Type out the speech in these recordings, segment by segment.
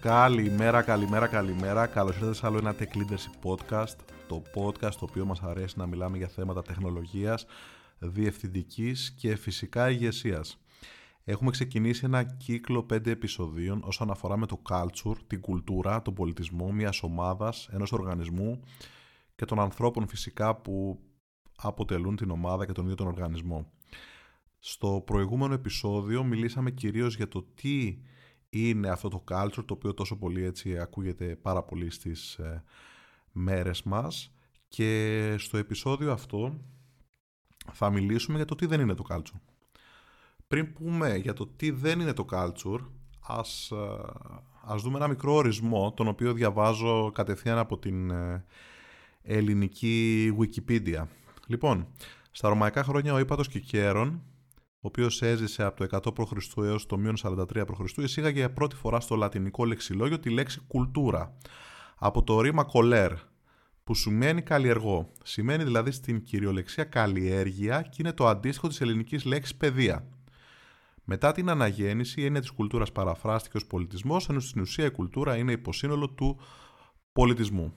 Καλημέρα, καλημέρα, καλημέρα. Καλώς ήρθατε σε άλλο ένα Tech Leadership Podcast. Το podcast το οποίο μας αρέσει να μιλάμε για θέματα τεχνολογίας, διευθυντικής και φυσικά ηγεσίας. Έχουμε ξεκινήσει ένα κύκλο 5 επεισοδίων όσον αφορά με το culture, την κουλτούρα, τον πολιτισμό μιας ομάδας, ενός οργανισμού και των ανθρώπων φυσικά που αποτελούν την ομάδα και τον ίδιο τον οργανισμό. Στο προηγούμενο επεισόδιο μιλήσαμε κυρίως για το τι είναι αυτό το culture το οποίο τόσο πολύ έτσι ακούγεται πάρα πολύ στις ε, μέρες μας και στο επεισόδιο αυτό θα μιλήσουμε για το τι δεν είναι το culture. Πριν πούμε για το τι δεν είναι το culture, ας, ε, ας δούμε ένα μικρό ορισμό τον οποίο διαβάζω κατευθείαν από την ε, ελληνική Wikipedia. Λοιπόν, στα ρωμαϊκά χρόνια ο Ήπατος Κικέρον ο οποίος έζησε από το 100 π.Χ. έως το 43 π.Χ., εισήγαγε για πρώτη φορά στο λατινικό λεξιλόγιο τη λέξη κουλτούρα. Από το ρήμα κολέρ, που σημαίνει καλλιεργό. Σημαίνει δηλαδή στην κυριολεξία καλλιέργεια και είναι το αντίστοιχο της ελληνικής λέξης παιδεία. Μετά την αναγέννηση, η έννοια της κουλτούρας παραφράστηκε ως πολιτισμός, ενώ στην ουσία η κουλτούρα είναι υποσύνολο του πολιτισμού.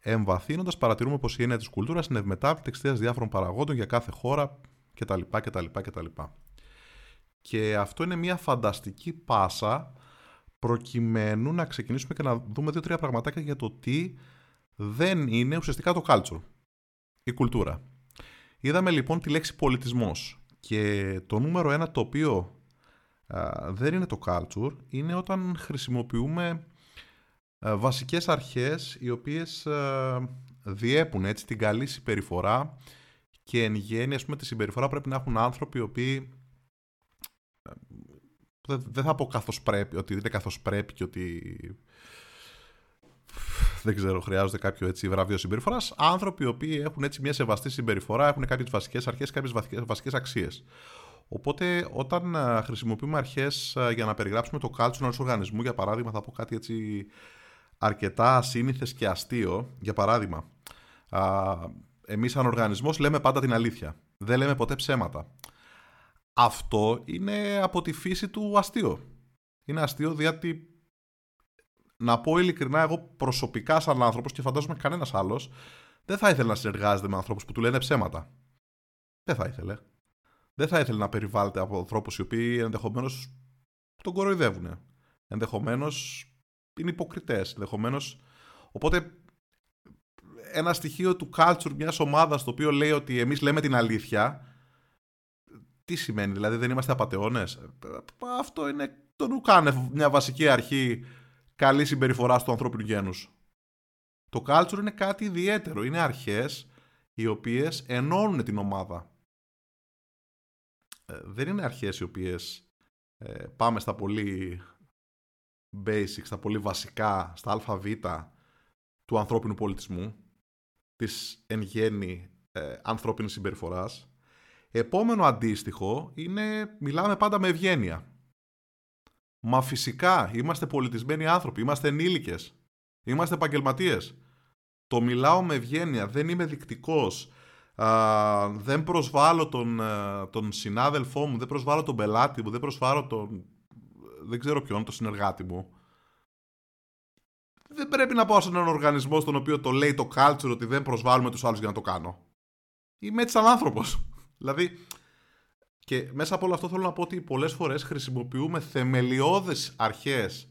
Εμβαθύνοντας, παρατηρούμε πως η έννοια της κουλτούρας είναι ευμετάβλητη εξαιτίας διάφορων παραγόντων για κάθε χώρα, κτλ. κτλ, κτλ. Και αυτό είναι μια φανταστική πάσα προκειμένου να ξεκινήσουμε και να δούμε δύο-τρία πραγματάκια για το τι δεν είναι ουσιαστικά το culture, η κουλτούρα. Είδαμε λοιπόν τη λέξη πολιτισμός και το νούμερο ένα το οποίο δεν είναι το culture είναι όταν χρησιμοποιούμε α, βασικές αρχές οι οποίες διέπουν έτσι την καλή συμπεριφορά και εν γέννη, ας πούμε, τη συμπεριφορά πρέπει να έχουν άνθρωποι οι οποίοι ε, δεν θα πω καθώς πρέπει, ότι είναι καθώς πρέπει και ότι δεν ξέρω, χρειάζονται κάποιο έτσι βραβείο συμπεριφοράς. Άνθρωποι οι οποίοι έχουν έτσι μια σεβαστή συμπεριφορά, έχουν κάποιες βασικές αρχές, κάποιες βασικές αξίες. Οπότε, όταν ε, χρησιμοποιούμε αρχές ε, για να περιγράψουμε το culture ενός οργανισμού, για παράδειγμα, θα πω κάτι έτσι αρκετά ασύνηθες και αστείο. Για παράδειγμα, εμείς σαν οργανισμός λέμε πάντα την αλήθεια. Δεν λέμε ποτέ ψέματα. Αυτό είναι από τη φύση του αστείο. Είναι αστείο διότι να πω ειλικρινά εγώ προσωπικά σαν άνθρωπος και φαντάζομαι κανένας άλλος δεν θα ήθελε να συνεργάζεται με ανθρώπους που του λένε ψέματα. Δεν θα ήθελε. Δεν θα ήθελε να περιβάλλεται από ανθρώπους οι οποίοι ενδεχομένως τον κοροϊδεύουν. Ενδεχομένως είναι υποκριτές. Ενδεχομένως. Οπότε ένα στοιχείο του culture μιας ομάδας το οποίο λέει ότι εμείς λέμε την αλήθεια. Τι σημαίνει, δηλαδή δεν είμαστε απαταιώνες; Αυτό είναι το νουκάνε μια βασική αρχή καλή συμπεριφορά του ανθρώπινου γένους. Το culture είναι κάτι ιδιαίτερο. Είναι αρχές οι οποίες ενώνουν την ομάδα. Ε, δεν είναι αρχές οι οποίες ε, πάμε στα πολύ basics, στα πολύ βασικά, στα αβ του ανθρώπινου πολιτισμού της εν γέννη ε, ανθρώπινης συμπεριφοράς. Επόμενο αντίστοιχο είναι μιλάμε πάντα με ευγένεια. Μα φυσικά είμαστε πολιτισμένοι άνθρωποι, είμαστε ενήλικες, είμαστε επαγγελματίες. Το μιλάω με ευγένεια, δεν είμαι δικτικός, δεν προσβάλλω τον, ε, τον συνάδελφό μου, δεν προσβάλλω τον πελάτη μου, δεν προσβάλλω τον... δεν ξέρω ποιον, τον συνεργάτη μου δεν πρέπει να πάω σε έναν οργανισμό στον οποίο το λέει το culture ότι δεν προσβάλλουμε τους άλλους για να το κάνω. Είμαι έτσι σαν άνθρωπος. δηλαδή, και μέσα από όλο αυτό θέλω να πω ότι πολλές φορές χρησιμοποιούμε θεμελιώδε αρχές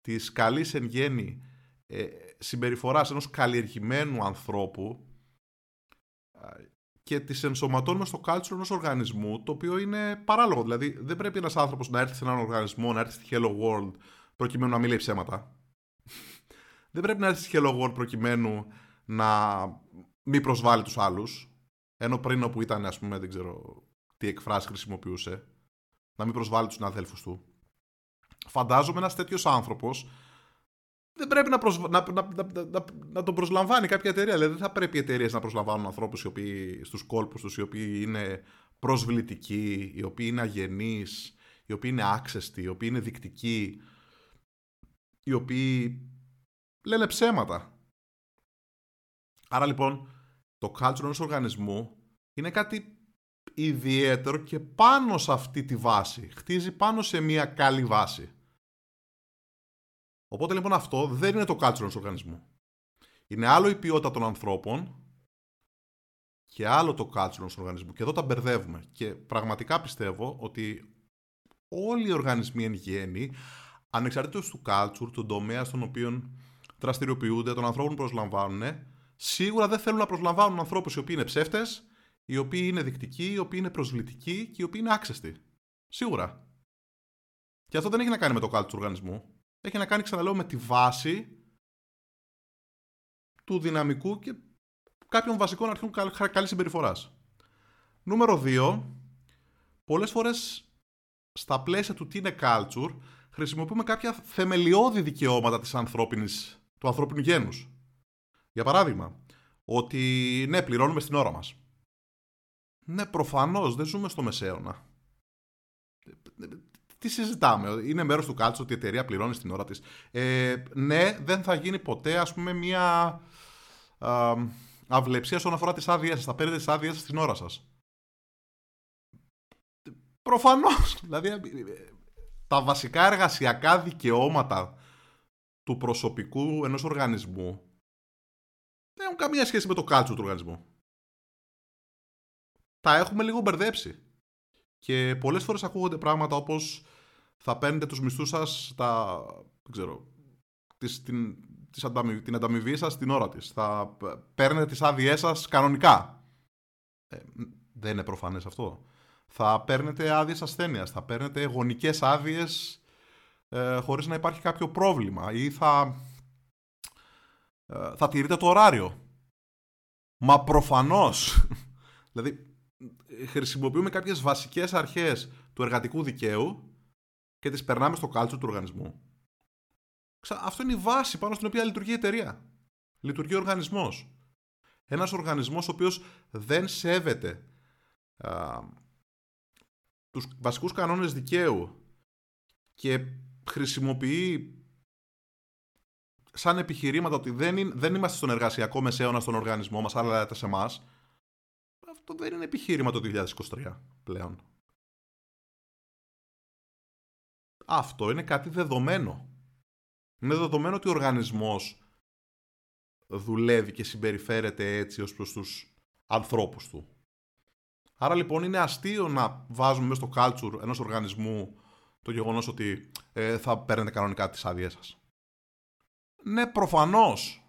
της καλής εν γέννη ε, συμπεριφοράς ενός καλλιεργημένου ανθρώπου και τις ενσωματώνουμε στο culture ενός οργανισμού, το οποίο είναι παράλογο. Δηλαδή, δεν πρέπει ένας άνθρωπος να έρθει σε έναν οργανισμό, να έρθει στη Hello World, προκειμένου να μιλήσει ψέματα δεν πρέπει να έρθεις στη Hello World προκειμένου να μην προσβάλλει τους άλλους. Ενώ πριν όπου ήταν, ας πούμε, δεν ξέρω τι εκφράσει χρησιμοποιούσε. Να μην προσβάλλει τους συναδέλφους του. Φαντάζομαι ένας τέτοιος άνθρωπος δεν πρέπει να, να, να, να, να, τον προσλαμβάνει κάποια εταιρεία. Δηλαδή δεν θα πρέπει οι εταιρείες να προσλαμβάνουν ανθρώπους οι οποίοι, στους κόλπους τους οι οποίοι είναι προσβλητικοί, οι οποίοι είναι αγενείς, οι οποίοι είναι άξεστοι, οι οποίοι είναι δεικτικοί, οι οποίοι λένε ψέματα. Άρα λοιπόν, το culture ενός οργανισμού είναι κάτι ιδιαίτερο και πάνω σε αυτή τη βάση. Χτίζει πάνω σε μια καλή βάση. Οπότε λοιπόν αυτό δεν είναι το culture ενός οργανισμού. Είναι άλλο η ποιότητα των ανθρώπων και άλλο το culture ενός οργανισμού. Και εδώ τα μπερδεύουμε. Και πραγματικά πιστεύω ότι όλοι οι οργανισμοί εν γέννη, ανεξαρτήτως του culture, του τομέα στον οποίο δραστηριοποιούνται, των ανθρώπων που προσλαμβάνουν, σίγουρα δεν θέλουν να προσλαμβάνουν ανθρώπους οι οποίοι είναι ψεύτες, οι οποίοι είναι δεικτικοί, οι οποίοι είναι προσβλητικοί και οι οποίοι είναι άξεστοι. Σίγουρα. Και αυτό δεν έχει να κάνει με το culture του οργανισμού. Έχει να κάνει, ξαναλέω, με τη βάση του δυναμικού και κάποιων βασικών αρχών καλής συμπεριφοράς. Νούμερο 2. Πολλές φορές στα πλαίσια του τι είναι culture χρησιμοποιούμε κάποια θεμελιώδη δικαιώματα της ανθρώπινης, του ανθρώπινου γένους. Για παράδειγμα, ότι ναι, πληρώνουμε στην ώρα μας. Ναι, προφανώς, δεν ζούμε στο μεσαίωνα. Τι συζητάμε, είναι μέρος του culture ότι η εταιρεία πληρώνει στην ώρα της. Ε, ναι, δεν θα γίνει ποτέ, ας πούμε, μια αυλεψία όσον αφορά τις άδειές σας. Θα παίρνετε τις άδειές σας στην ώρα σας. Προφανώς. Δηλαδή, τα βασικά εργασιακά δικαιώματα του προσωπικού ενός οργανισμού δεν έχουν καμία σχέση με το κάτσο του οργανισμού. Τα έχουμε λίγο μπερδέψει. Και πολλές φορές ακούγονται πράγματα όπως θα παίρνετε τους μισθούς σας τα, δεν ξέρω, τις, την, τις την ανταμοιβή σας την ώρα της. Θα παίρνετε τις άδειές σας κανονικά. Ε, δεν είναι προφανές αυτό θα παίρνετε άδειες ασθένειας, θα παίρνετε γονικές άδειες ε, χωρίς να υπάρχει κάποιο πρόβλημα ή θα, ε, θα τηρείτε το ωράριο. Μα προφανώς, δηλαδή χρησιμοποιούμε κάποιες βασικές αρχές του εργατικού δικαίου και τις περνάμε στο κάλτσο του οργανισμού. Αυτό είναι η βάση πάνω στην οποία λειτουργεί η εταιρεία. Λειτουργεί ο οργανισμός. Ένας οργανισμός ο οποίος δεν σέβεται τους βασικούς κανόνες δικαίου και χρησιμοποιεί σαν επιχειρήματα ότι δεν, δεν είμαστε στον εργασιακό μεσαίωνα στον οργανισμό μας, αλλά λέτε σε εμάς. Αυτό δεν είναι επιχείρημα το 2023 πλέον. Αυτό είναι κάτι δεδομένο. Είναι δεδομένο ότι ο οργανισμός δουλεύει και συμπεριφέρεται έτσι ως προς τους ανθρώπους του. Άρα λοιπόν είναι αστείο να βάζουμε μέσα στο culture ενός οργανισμού το γεγονός ότι ε, θα παίρνετε κανονικά τις άδειές σας. Ναι, προφανώς.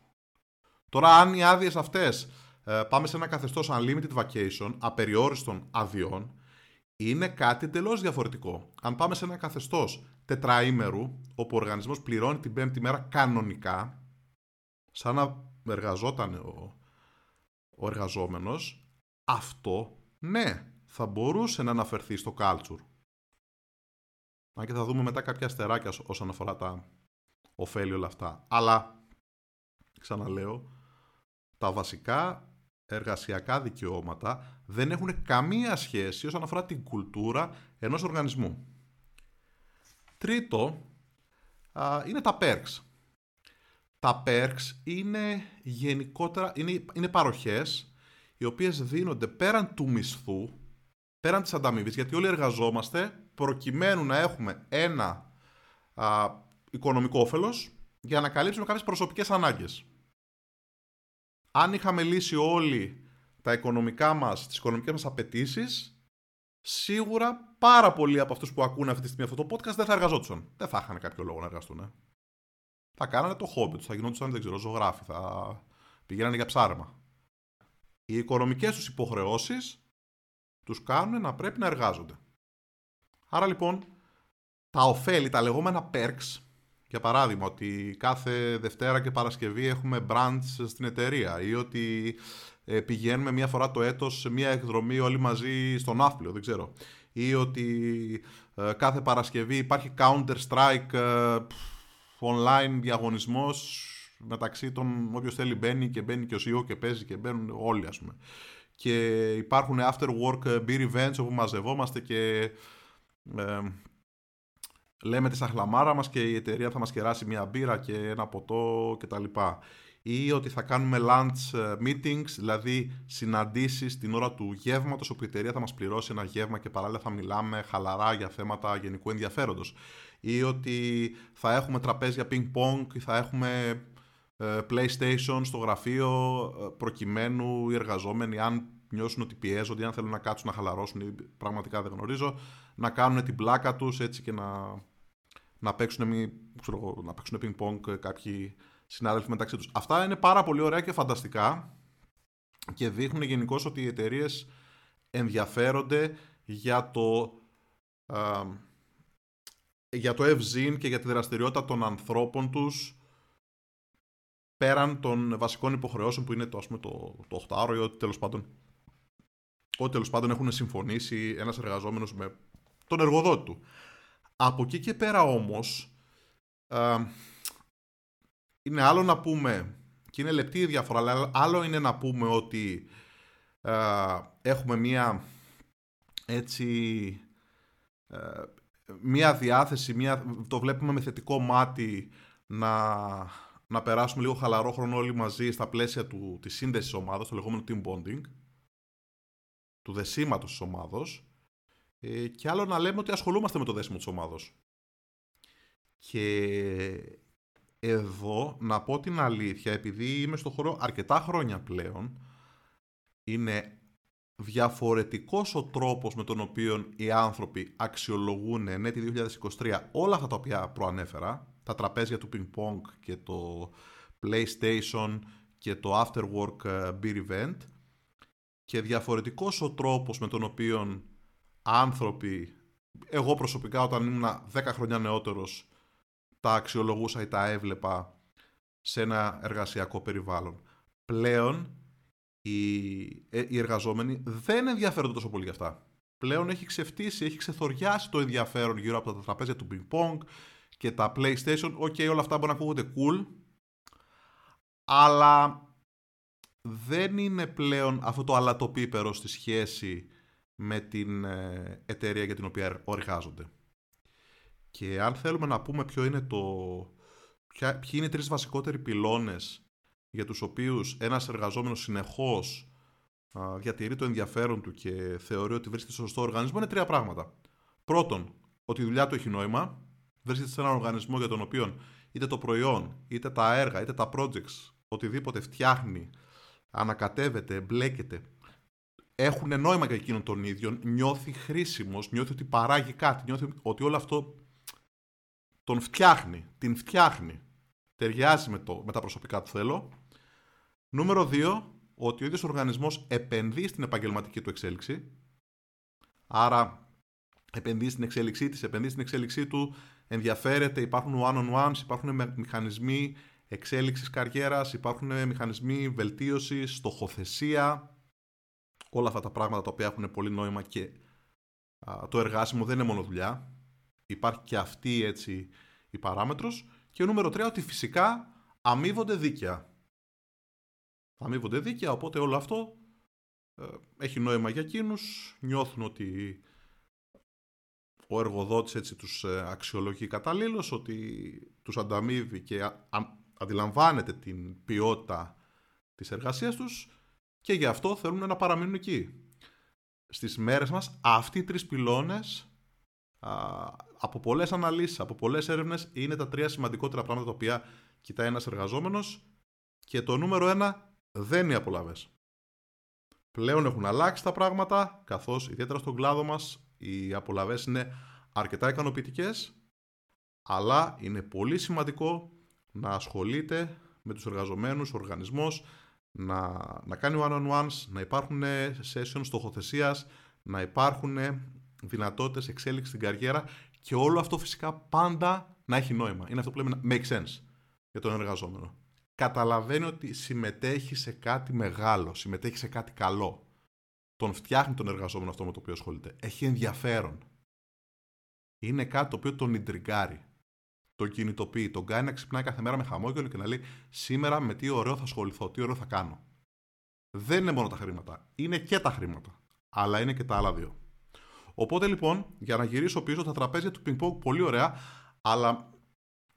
Τώρα αν οι άδειες αυτές ε, πάμε σε ένα καθεστώς unlimited vacation, απεριόριστων αδειών, είναι κάτι εντελώς διαφορετικό. Αν πάμε σε ένα καθεστώς τετραήμερου, όπου ο οργανισμός πληρώνει την πέμπτη μέρα κανονικά, σαν να εργαζόταν ο, ο εργαζόμενος, αυτό ναι, θα μπορούσε να αναφερθεί στο culture. Αν και θα δούμε μετά κάποια αστεράκια όσον αφορά τα ωφέλη όλα αυτά. Αλλά, ξαναλέω, τα βασικά εργασιακά δικαιώματα δεν έχουν καμία σχέση όσον αφορά την κουλτούρα ενός οργανισμού. Τρίτο, είναι τα perks. Τα perks είναι γενικότερα, είναι, είναι παροχές οι οποίες δίνονται πέραν του μισθού, πέραν της ανταμοιβής, γιατί όλοι εργαζόμαστε προκειμένου να έχουμε ένα α, οικονομικό όφελος για να καλύψουμε κάποιες προσωπικές ανάγκες. Αν είχαμε λύσει όλοι τα οικονομικά μας, τις οικονομικές μας απαιτήσεις, σίγουρα πάρα πολλοί από αυτούς που ακούνε αυτή τη στιγμή αυτό το podcast δεν θα εργαζόντουσαν. Δεν θα είχαν κάποιο λόγο να εργαστούν. Θα κάνανε το χόμπι τους, θα γινόντουσαν, δεν ξέρω, ζωγράφοι, θα πηγαίνανε για ψάρεμα οι οικονομικές τους υποχρεώσεις τους κάνουν να πρέπει να εργάζονται. Άρα λοιπόν, τα ωφέλη, τα λεγόμενα perks, για παράδειγμα ότι κάθε Δευτέρα και Παρασκευή έχουμε branch στην εταιρεία ή ότι ε, πηγαίνουμε μία φορά το έτος σε μία εκδρομή όλοι μαζί στον Ναύπλιο, δεν ξέρω. Ή ότι ε, κάθε Παρασκευή υπάρχει Counter-Strike ε, online διαγωνισμός μεταξύ των όποιος θέλει μπαίνει και μπαίνει και ο CEO και παίζει και μπαίνουν όλοι ας πούμε. Και υπάρχουν after work beer events όπου μαζευόμαστε και ε, λέμε τη σαχλαμάρα μας και η εταιρεία θα μας κεράσει μια μπύρα και ένα ποτό κτλ. ή ότι θα κάνουμε lunch ε, meetings, δηλαδή συναντήσεις την ώρα του γεύματος, όπου η εταιρεία θα μας πληρώσει ένα γεύμα και παράλληλα θα μιλάμε χαλαρά για θέματα γενικού ενδιαφέροντος. Ή ότι θα έχουμε τραπέζια ping-pong ή θα έχουμε ε, PlayStation στο γραφείο ε, προκειμένου οι εργαζόμενοι αν νιώσουν ότι πιέζονται, αν θέλουν να κάτσουν να χαλαρώσουν ή πραγματικά δεν γνωρίζω, να κάνουν την πλάκα τους έτσι και να, να παίξουν, μη, ξέρω, να παίξουν ping-pong κάποιοι συνάδελφοι μεταξύ τους. Αυτά είναι πάρα πολύ ωραία και φανταστικά και δείχνουν γενικώς ότι οι εταιρείες ενδιαφέρονται για το, για το ευζήν και για τη δραστηριότητα των ανθρώπων τους πέραν των βασικών υποχρεώσεων που είναι το, ας πούμε, το, το 8 ή ότι τέλος πάντων ότι τέλος πάντων έχουν συμφωνήσει ένας εργαζόμενος με τον εργοδότη του. Από εκεί και πέρα όμως είναι άλλο να πούμε, και είναι λεπτή η διαφορά, αλλά άλλο είναι να πούμε ότι έχουμε μία έτσι μία διάθεση, μία, το βλέπουμε με θετικό μάτι να, να περάσουμε λίγο χαλαρό χρόνο όλοι μαζί στα πλαίσια του, της σύνδεσης ομάδας, το λεγόμενο team bonding, του δεσίματος της ομάδος, ε, και άλλο να λέμε ότι ασχολούμαστε με το δέσιμο της ομάδος. Και εδώ, να πω την αλήθεια, επειδή είμαι στο χώρο αρκετά χρόνια πλέον, είναι διαφορετικός ο τρόπος με τον οποίο οι άνθρωποι αξιολογούν ναι, τη 2023 όλα αυτά τα οποία προανέφερα, τα τραπέζια του ping pong και το PlayStation και το After Work ε, Beer Event και διαφορετικός ο τρόπος με τον οποίο άνθρωποι, εγώ προσωπικά όταν ήμουν 10 χρόνια νεότερος τα αξιολογούσα ή τα έβλεπα σε ένα εργασιακό περιβάλλον. Πλέον οι, ε, οι εργαζόμενοι δεν ενδιαφέρονται τόσο πολύ για αυτά. Πλέον έχει ξεφτίσει, έχει ξεθοριάσει το ενδιαφέρον γύρω από τα τραπέζια του ping pong και τα PlayStation. Okay, όλα αυτά μπορεί να ακούγονται cool, αλλά δεν είναι πλέον αυτό το αλατοπίπερο στη σχέση με την ε, εταιρεία για την οποία εργάζονται. Και αν θέλουμε να πούμε ποιο είναι το, ποια, ποιοι είναι οι τρεις βασικότεροι πυλώνες για τους οποίους ένας εργαζόμενος συνεχώς α, διατηρεί το ενδιαφέρον του και θεωρεί ότι βρίσκεται στο σωστό οργανισμό είναι τρία πράγματα. Πρώτον, ότι η δουλειά του έχει νόημα, βρίσκεται σε έναν οργανισμό για τον οποίο είτε το προϊόν, είτε τα έργα, είτε τα projects, οτιδήποτε φτιάχνει, ανακατεύεται, εμπλέκεται, έχουν νόημα για εκείνον τον ίδιο, νιώθει χρήσιμος, νιώθει ότι παράγει κάτι, νιώθει ότι όλο αυτό τον φτιάχνει, την φτιάχνει. Ταιριάζει με, το, με τα προσωπικά του θέλω. Νούμερο 2, ότι ο ίδιος ο οργανισμός επενδύει στην επαγγελματική του εξέλιξη. Άρα επενδύει στην εξέλιξή της, επενδύει στην εξέλιξή του, ενδιαφέρεται, υπάρχουν one-on-ones, υπάρχουν μηχανισμοί εξέλιξης καριέρας, υπάρχουν μηχανισμοί βελτίωσης, στοχοθεσία, όλα αυτά τα πράγματα τα οποία έχουν πολύ νόημα και το εργάσιμο δεν είναι μόνο δουλειά. Υπάρχει και αυτή έτσι η παράμετρος. Και νούμερο 3 ότι φυσικά αμείβονται δίκαια. Αμείβονται δίκαια, οπότε όλο αυτό ε, έχει νόημα για εκείνους. Νιώθουν ότι ο εργοδότης έτσι τους ε, αξιολογεί καταλήλως, ότι τους ανταμείβει και αντιλαμβάνεται την ποιότητα της εργασίας τους και γι' αυτό θέλουν να παραμείνουν εκεί. Στις μέρες μας αυτοί οι τρεις πυλώνες από πολλές αναλύσεις, από πολλές έρευνες είναι τα τρία σημαντικότερα πράγματα τα οποία κοιτάει ένας εργαζόμενος και το νούμερο ένα δεν είναι οι απολαύες. Πλέον έχουν αλλάξει τα πράγματα καθώς ιδιαίτερα στον κλάδο μας οι απολαυές είναι αρκετά ικανοποιητικές, αλλά είναι πολύ σημαντικό να ασχολείται με τους εργαζομένους, ο οργανισμός, να, να κάνει one-on-ones, να υπάρχουν sessions στοχοθεσίας, να υπάρχουν δυνατότητες εξέλιξης στην καριέρα και όλο αυτό φυσικά πάντα να έχει νόημα. Είναι αυτό που λέμε make sense για τον εργαζόμενο. Καταλαβαίνει ότι συμμετέχει σε κάτι μεγάλο, συμμετέχει σε κάτι καλό. Τον φτιάχνει τον εργαζόμενο αυτό με το οποίο ασχολείται. Έχει ενδιαφέρον. Είναι κάτι το οποίο τον ιντριγκάρει τον κινητοποιεί, τον κάνει να ξυπνάει κάθε μέρα με χαμόγελο και να λέει σήμερα με τι ωραίο θα ασχοληθώ, τι ωραίο θα κάνω. Δεν είναι μόνο τα χρήματα. Είναι και τα χρήματα. Αλλά είναι και τα άλλα δύο. Οπότε λοιπόν, για να γυρίσω πίσω, τα τραπέζια του ping-pong πολύ ωραία, αλλά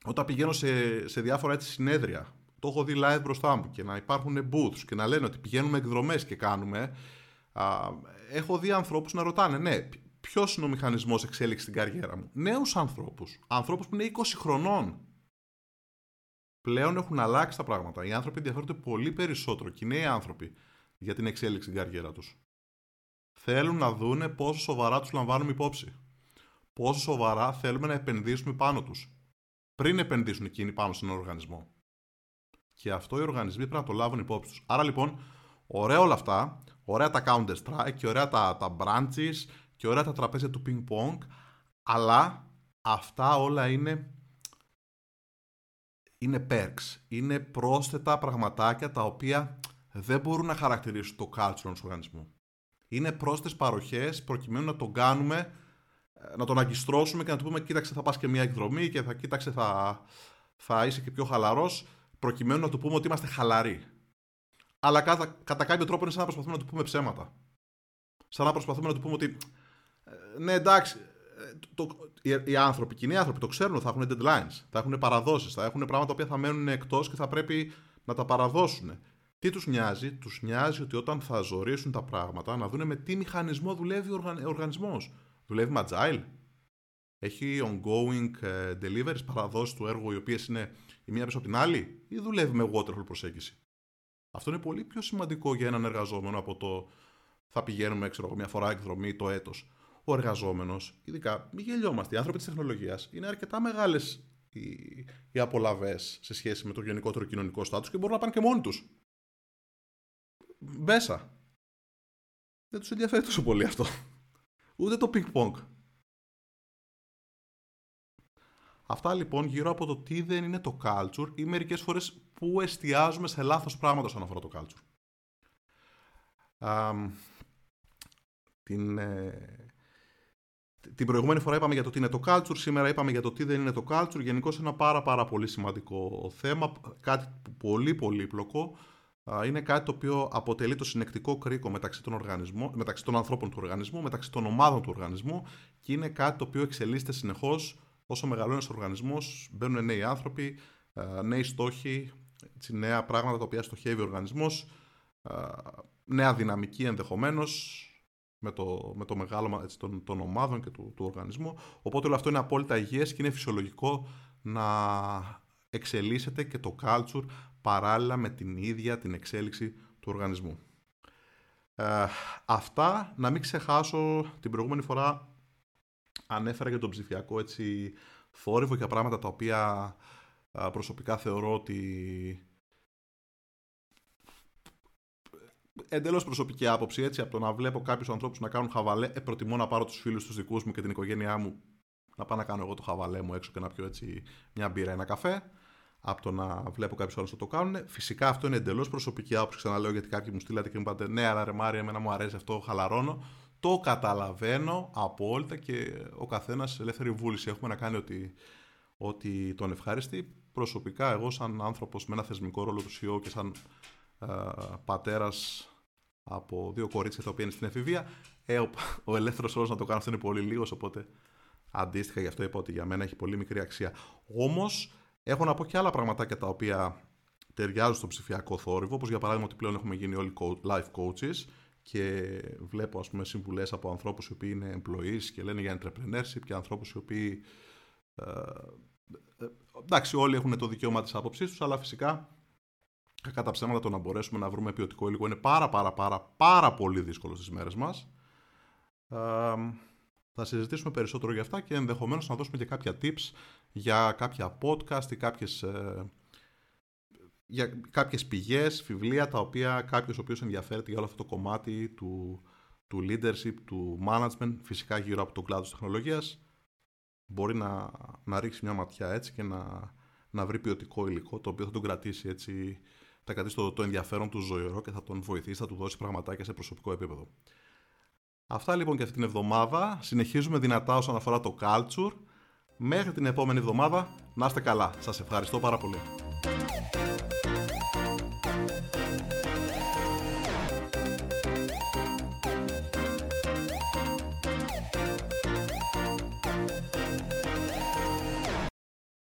όταν πηγαίνω σε, σε διάφορα έτσι συνέδρια το έχω δει live μπροστά μου και να υπάρχουν booths και να λένε ότι πηγαίνουμε εκδρομές και κάνουμε, α, έχω δει ανθρώπους να ρωτάνε, ναι, ποιος είναι ο μηχανισμός εξέλιξης στην καριέρα μου; Νέους ανθρώπους, ανθρώπους που είναι 20 χρονών. Πλέον έχουν αλλάξει τα πράγματα. Οι άνθρωποι ενδιαφέρονται πολύ περισσότερο και οι νέοι άνθρωποι για την εξέλιξη στην καριέρα τους. Θέλουν να δούνε πόσο σοβαρά τους λαμβάνουμε υπόψη. Πόσο σοβαρά θέλουμε να επενδύσουμε πάνω τους. Πριν επενδύσουν εκείνοι πάνω στον οργανισμό. Και αυτό οι οργανισμοί πρέπει να το λάβουν υπόψη τους. Άρα λοιπόν, ωραία όλα αυτά, ωραία τα Counter Strike και ωραία τα, τα branches και ωραία τα τραπέζια του ping pong, αλλά αυτά όλα είναι είναι perks, είναι πρόσθετα πραγματάκια τα οποία δεν μπορούν να χαρακτηρίσουν το culture ενός οργανισμού. Είναι πρόσθετες παροχές προκειμένου να τον κάνουμε, ε, να τον αγκιστρώσουμε και να του πούμε κοίταξε θα πας και μια εκδρομή και θα κοίταξε θα, θα είσαι και πιο χαλαρός προκειμένου να του πούμε ότι είμαστε χαλαροί. Αλλά κατά, κατά κάποιο τρόπο είναι σαν να προσπαθούμε να του πούμε ψέματα. Σαν να προσπαθούμε να του πούμε ότι. Ε, ναι, εντάξει, ε, το, οι, οι, άνθρωποι, οι κοινοί άνθρωποι το ξέρουν, θα έχουν deadlines, θα έχουν παραδόσεις, θα έχουν πράγματα που θα μένουν εκτός και θα πρέπει να τα παραδώσουν. Τι τους νοιάζει, τους νοιάζει ότι όταν θα ζωρίσουν τα πράγματα να δουν με τι μηχανισμό δουλεύει ο οργανισμός. Δουλεύει με agile, έχει ongoing ε, deliveries, παραδόσεις του έργου οι οποίες είναι η μία πίσω από την άλλη, ή δουλεύει με waterfall προσέγγιση; Αυτό είναι πολύ πιο σημαντικό για έναν εργαζόμενο από το θα πηγαίνουμε ξέρω, μια φορά εκδρομή το έτος. Ο εργαζόμενος, ειδικά, μην γελιόμαστε, οι άνθρωποι της τεχνολογίας είναι αρκετά μεγάλες οι, οι απολαυές σε σχέση με το γενικότερο κοινωνικό στάτους και μπορούν να πάνε και μόνοι τους. Μπέσα. Δεν τους ενδιαφέρει τόσο πολύ αυτό. Ούτε το ping-pong. Αυτά λοιπόν γύρω από το τι δεν είναι το culture ή μερικές φορές που εστιάζουμε σε λάθος πράγματα όσον αφορά το culture. την, ε, την προηγούμενη φορά είπαμε για το τι είναι το culture, σήμερα είπαμε για το τι δεν είναι το culture. Γενικώς ένα πάρα πάρα πολύ σημαντικό θέμα, κάτι πολύ πολύπλοκο. Είναι κάτι το οποίο αποτελεί το συνεκτικό κρίκο μεταξύ των, οργανισμών, μεταξύ των ανθρώπων του οργανισμού, μεταξύ των ομάδων του οργανισμού και είναι κάτι το οποίο εξελίσσεται συνεχώς όσο μεγαλώνει ο οργανισμός, μπαίνουν νέοι άνθρωποι, ε, νέοι στόχοι, έτσι, νέα πράγματα τα οποία στοχεύει ο οργανισμός, ε, νέα δυναμική ενδεχομένως με το, με το μεγάλο έτσι, των, των ομάδων και του, του οργανισμού. Οπότε όλο αυτό είναι απόλυτα υγιές και είναι φυσιολογικό να εξελίσσεται και το culture παράλληλα με την ίδια την εξέλιξη του οργανισμού. Ε, αυτά, να μην ξεχάσω την προηγούμενη φορά ανέφερα για τον ψηφιακό έτσι θόρυβο για πράγματα τα οποία προσωπικά θεωρώ ότι εντελώς προσωπική άποψη έτσι από το να βλέπω κάποιους ανθρώπους να κάνουν χαβαλέ ε, προτιμώ να πάρω τους φίλους τους δικούς μου και την οικογένειά μου να πάω να κάνω εγώ το χαβαλέ μου έξω και να πιω έτσι μια μπύρα, ένα καφέ από το να βλέπω κάποιους άλλους να το κάνουν. Φυσικά αυτό είναι εντελώς προσωπική άποψη. Ξαναλέω γιατί κάποιοι μου στείλατε και μου είπατε Ναι, αλλά ρε Μάρια, εμένα μου αρέσει αυτό, χαλαρώνω. Το καταλαβαίνω απόλυτα και ο καθένας ελεύθερη βούληση έχουμε να κάνει ότι, ότι τον ευχαριστεί. Προσωπικά, εγώ, σαν άνθρωπος με ένα θεσμικό ρόλο του CEO και σαν ε, πατέρας από δύο κορίτσια τα οποία είναι στην εφηβεία, ε, ο, ο ελεύθερος όρος να το κάνω αυτό είναι πολύ λίγος. Οπότε αντίστοιχα γι' αυτό είπα ότι για μένα έχει πολύ μικρή αξία. Όμως, έχω να πω και άλλα πραγματάκια τα οποία ταιριάζουν στο ψηφιακό θόρυβο, όπως για παράδειγμα ότι πλέον έχουμε γίνει όλοι life coaches και βλέπω ας πούμε συμβουλές από ανθρώπους οι οποίοι είναι employees και λένε για entrepreneurship και ανθρώπους οι οποίοι ε, ε, εντάξει όλοι έχουν το δικαίωμα της άποψής τους αλλά φυσικά κατά ψέματα το να μπορέσουμε να βρούμε ποιοτικό υλικό είναι πάρα πάρα πάρα πάρα πολύ δύσκολο στις μέρες μας. Ε, θα συζητήσουμε περισσότερο για αυτά και ενδεχομένως να δώσουμε και κάποια tips για κάποια podcast ή κάποιες ε, για κάποιες πηγές, βιβλία, τα οποία κάποιος ο οποίος ενδιαφέρεται για όλο αυτό το κομμάτι του, του leadership, του management, φυσικά γύρω από τον κλάδο της τεχνολογίας, μπορεί να, να ρίξει μια ματιά έτσι και να, να βρει ποιοτικό υλικό, το οποίο θα τον κρατήσει έτσι, θα κρατήσει το, το ενδιαφέρον του ζωηρό και θα τον βοηθήσει, θα του δώσει πραγματάκια σε προσωπικό επίπεδο. Αυτά λοιπόν και αυτή την εβδομάδα. Συνεχίζουμε δυνατά όσον αφορά το culture. Μέχρι την επόμενη εβδομάδα, να είστε καλά. Σας ευχαριστώ πάρα πολύ.